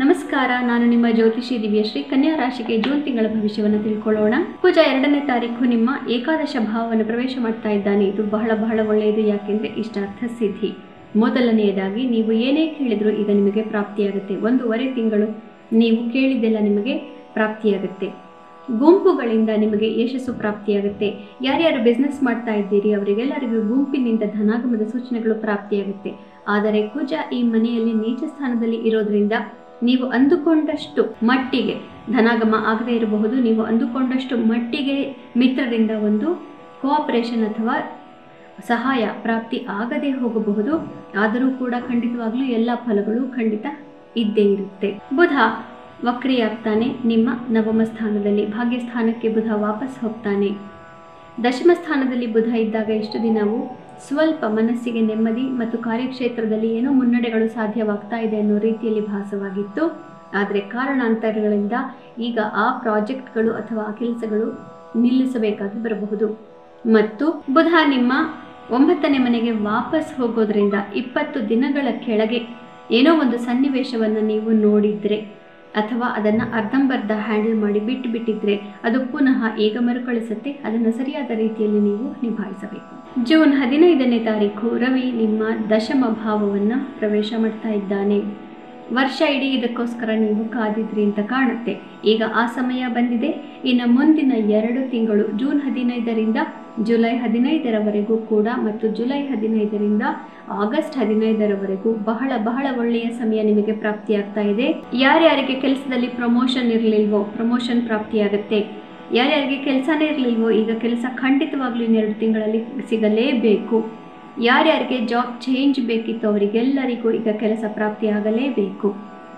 ನಮಸ್ಕಾರ, ನಾನು ನಿಮ್ಮ ಜ್ಯೋತಿಷಿ ದಿವ್ಯಶ್ರೀ. ಕನ್ಯಾ ರಾಶಿಗೆ ಜೂನ್ ತಿಂಗಳ ಭವಿಷ್ಯವನ್ನು ತಿಳ್ಕೊಳ್ಳೋಣ. ಕುಜ ಎರಡನೇ ತಾರೀಕು ನಿಮ್ಮ ಏಕಾದಶ ಭಾವವನ್ನು ಪ್ರವೇಶ ಮಾಡ್ತಾ ಇದ್ದಾನೆ. ಇದು ಬಹಳ ಬಹಳ ಒಳ್ಳೆಯದು, ಯಾಕೆಂದ್ರೆ ಇಷ್ಟಾರ್ಥ ಸಿದ್ಧಿ. ಮೊದಲನೆಯದಾಗಿ, ನೀವು ಏನೇ ಕೇಳಿದರೂ ಈಗ ನಿಮಗೆ ಪ್ರಾಪ್ತಿಯಾಗುತ್ತೆ. ಒಂದೂವರೆ ತಿಂಗಳು ನೀವು ಕೇಳಿದ್ದೆಲ್ಲ ನಿಮಗೆ ಪ್ರಾಪ್ತಿಯಾಗುತ್ತೆ. ಗುಂಪುಗಳಿಂದ ನಿಮಗೆ ಯಶಸ್ಸು ಪ್ರಾಪ್ತಿಯಾಗುತ್ತೆ. ಯಾರ್ಯಾರು ಬಿಸ್ನೆಸ್ ಮಾಡ್ತಾ ಇದ್ದೀರಿ, ಅವರಿಗೆಲ್ಲರಿಗೂ ಗುಂಪಿನಿಂದ ಧನಾಗಮದ ಸೂಚನೆಗಳು ಪ್ರಾಪ್ತಿಯಾಗುತ್ತೆ. ಆದರೆ ಕುಜ ಈ ಮನೆಯಲ್ಲಿ ನೀಚ ಸ್ಥಾನದಲ್ಲಿ ಇರೋದ್ರಿಂದ ನೀವು ಅಂದುಕೊಂಡಷ್ಟು ಮಟ್ಟಿಗೆ ಧನಾಗಮ ಆಗದೇ ಇರಬಹುದು. ನೀವು ಅಂದುಕೊಂಡಷ್ಟು ಮಟ್ಟಿಗೆ ಮಿತ್ರರಿಂದ ಒಂದು ಕೋಆಪರೇಷನ್ ಅಥವಾ ಸಹಾಯ ಪ್ರಾಪ್ತಿ ಆಗದೆ ಹೋಗಬಹುದು. ಆದರೂ ಕೂಡ ಖಂಡಿತವಾಗ್ಲೂ ಎಲ್ಲ ಫಲಗಳು ಖಂಡಿತ ಇದ್ದೇ ಇರುತ್ತೆ. ಬುಧ ವಕ್ರಿಯಾಗ್ತಾನೆ. ನಿಮ್ಮ ನವಮ ಸ್ಥಾನದಲ್ಲಿ ಭಾಗ್ಯಸ್ಥಾನಕ್ಕೆ ಬುಧ ವಾಪಸ್ ಹೋಗ್ತಾನೆ. ದಶಮ ಸ್ಥಾನದಲ್ಲಿ ಬುಧ ಇದ್ದಾಗ ಎಷ್ಟು ದಿನವೂ? ಸ್ವಲ್ಪ ಮನಸ್ಸಿಗೆ ನೆಮ್ಮದಿ ಮತ್ತು ಕಾರ್ಯಕ್ಷೇತ್ರದಲ್ಲಿ ಏನೋ ಮುನ್ನಡೆಗಳು ಸಾಧ್ಯವಾಗ್ತಾ ಇದೆ ಅನ್ನೋ ರೀತಿಯಲ್ಲಿ ಭಾಸವಾಗಿತ್ತು. ಆದರೆ ಕಾರಣಾಂತರಗಳಿಂದ ಈಗ ಆ ಪ್ರಾಜೆಕ್ಟ್ಗಳು ಅಥವಾ ಆ ಕೆಲಸಗಳು ನಿಲ್ಲಿಸಬೇಕಾಗಿ ಬರಬಹುದು. ಮತ್ತು ಬುಧ ನಿಮ್ಮ ಒಂಬತ್ತನೇ ಮನೆಗೆ ವಾಪಸ್ ಹೋಗೋದ್ರಿಂದ ಇಪ್ಪತ್ತು ದಿನಗಳ ಕೆಳಗೆ ಏನೋ ಒಂದು ಸನ್ನಿವೇಶವನ್ನು ನೀವು ನೋಡಿದ್ರೆ ಅಥವಾ ಅದನ್ನು ಅರ್ಧಂಬರ್ಧ ಹ್ಯಾಂಡಲ್ ಮಾಡಿ ಬಿಟ್ಟು ಬಿಟ್ಟಿದ್ರೆ ಅದು ಪುನಃ ಈಗ ಮರುಕಳಿಸುತ್ತೆ, ಅದನ್ನು ಸರಿಯಾದ ರೀತಿಯಲ್ಲಿ ನೀವು ನಿಭಾಯಿಸಬೇಕು. ಜೂನ್ ಹದಿನೈದನೇ ತಾರೀಕು ರವಿ ನಿಮ್ಮ ದಶಮ ಭಾವವನ್ನು ಪ್ರವೇಶ ಮಾಡ್ತಾ ಇದ್ದಾನೆ. ವರ್ಷ ಇಡೀ ಇದಕ್ಕೋಸ್ಕರ ನೀವು ಕಾದಿದ್ರಿ ಅಂತ ಕಾಣುತ್ತೆ. ಈಗ ಆ ಸಮಯ ಬಂದಿದೆ. ಇನ್ನು ಮುಂದಿನ ಎರಡು ತಿಂಗಳು ಜೂನ್ ಹದಿನೈದರಿಂದ ಜುಲೈ ಹದಿನೈದರವರೆಗೂ ಕೂಡ ಮತ್ತು ಜುಲೈ ಹದಿನೈದರಿಂದ ಆಗಸ್ಟ್ ಹದಿನೈದರವರೆಗೂ ಬಹಳ ಬಹಳ ಒಳ್ಳೆಯ ಸಮಯ ನಿಮಗೆ ಪ್ರಾಪ್ತಿಯಾಗ್ತಾ ಇದೆ. ಯಾರ್ಯಾರಿಗೆ ಕೆಲಸದಲ್ಲಿ ಪ್ರಮೋಷನ್ ಇರಲಿಲ್ವೋ ಪ್ರಮೋಷನ್ ಪ್ರಾಪ್ತಿಯಾಗುತ್ತೆ. ಯಾರ್ಯಾರಿಗೆ ಕೆಲಸನೇ ಇರಲಿಲ್ವೋ, ಈಗ ಕೆಲಸ ಖಂಡಿತವಾಗ್ಲೂ ಇನ್ನೆರಡು ತಿಂಗಳಲ್ಲಿ ಸಿಗಲೇಬೇಕು. ಯಾರ್ಯಾರಿಗೆ ಜಾಬ್ ಚೇಂಜ್ ಬೇಕಿತ್ತು ಅವರಿಗೆಲ್ಲರಿಗೂ ಈಗ ಕೆಲಸ ಪ್ರಾಪ್ತಿಯಾಗಲೇಬೇಕು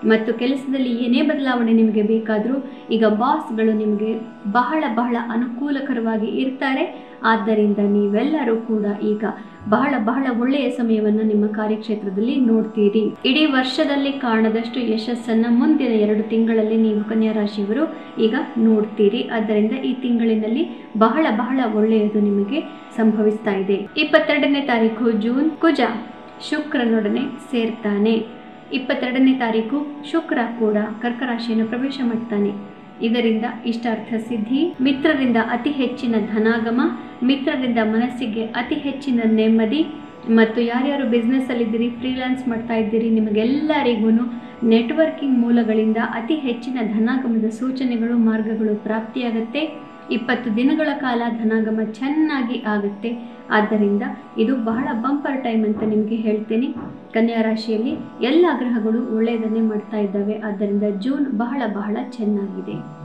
ಮತ್ತು ಕೆಲಸದಲ್ಲಿ ಏನೇ ಬದಲಾವಣೆ ನಿಮಗೆ ಬೇಕಾದರೂ ಈಗ ಬಾಸ್ಗಳು ನಿಮಗೆ ಬಹಳ ಬಹಳ ಅನುಕೂಲಕರವಾಗಿ ಇರ್ತಾರೆ. ಆದ್ದರಿಂದ ನೀವೆಲ್ಲರೂ ಕೂಡ ಈಗ ಬಹಳ ಬಹಳ ಒಳ್ಳೆಯ ಸಮಯವನ್ನು ನಿಮ್ಮ ಕಾರ್ಯಕ್ಷೇತ್ರದಲ್ಲಿ ನೋಡ್ತೀರಿ. ಇಡೀ ವರ್ಷದಲ್ಲಿ ಕಾಣದಷ್ಟು ಯಶಸ್ಸನ್ನು ಮುಂದಿನ ಎರಡು ತಿಂಗಳಲ್ಲಿ ನೀವು ಕನ್ಯಾ ರಾಶಿಯವರು ಈಗ ನೋಡ್ತೀರಿ. ಆದ್ದರಿಂದ ಈ ತಿಂಗಳಿನಲ್ಲಿ ಬಹಳ ಬಹಳ ಒಳ್ಳೆಯದು ನಿಮಗೆ ಸಂಭವಿಸ್ತಾ ಇದೆ. ಇಪ್ಪತ್ತೆರಡನೇ ತಾರೀಕು ಜೂನ್, ಕುಜ ಶುಕ್ರನೊಡನೆ ಸೇರ್ತಾನೆ. ಇಪ್ಪತ್ತೆರಡನೇ ತಾರೀಕು ಶುಕ್ರ ಕೂಡ ಕರ್ಕರಾಶಿಯನ್ನು ಪ್ರವೇಶ ಮಾಡ್ತಾನೆ. ಇದರಿಂದ ಇಷ್ಟಾರ್ಥ ಸಿದ್ಧಿ, ಮಿತ್ರರಿಂದ ಅತಿ ಹೆಚ್ಚಿನ ಧನಾಗಮ, ಮಿತ್ರರಿಂದ ಮನಸ್ಸಿಗೆ ಅತಿ ಹೆಚ್ಚಿನ ನೆಮ್ಮದಿ ಮತ್ತು ಯಾರ್ಯಾರು ಬಿಸ್ನೆಸ್ಸಲ್ಲಿದ್ದೀರಿ ಫ್ರೀಲಾನ್ಸ್ ಮಾಡ್ತಾ ಇದ್ದೀರಿ, ನಿಮಗೆಲ್ಲರಿಗೂ ನೆಟ್ವರ್ಕಿಂಗ್ ಮೂಲಗಳಿಂದ ಅತಿ ಹೆಚ್ಚಿನ ಧನಾಗಮದ ಸೂಚನೆಗಳು, ಮಾರ್ಗಗಳು ಪ್ರಾಪ್ತಿಯಾಗುತ್ತೆ. ಇಪ್ಪತ್ತು ದಿನಗಳ ಕಾಲ ಧನಾಗಮ ಚೆನ್ನಾಗಿ ಆಗುತ್ತೆ. ಆದ್ದರಿಂದ ಇದು ಬಹಳ ಬಂಪರ್ ಟೈಮ್ ಅಂತ ನಿಮಗೆ ಹೇಳ್ತೀನಿ. ಕನ್ಯಾ ರಾಶಿಯಲ್ಲಿ ಎಲ್ಲ ಗ್ರಹಗಳು ಒಳ್ಳೆಯದನ್ನೇ ಮಾಡ್ತಾ ಇದ್ದಾವೆ. ಆದ್ದರಿಂದ ಜೂನ್ ಬಹಳ ಬಹಳ ಚೆನ್ನಾಗಿದೆ.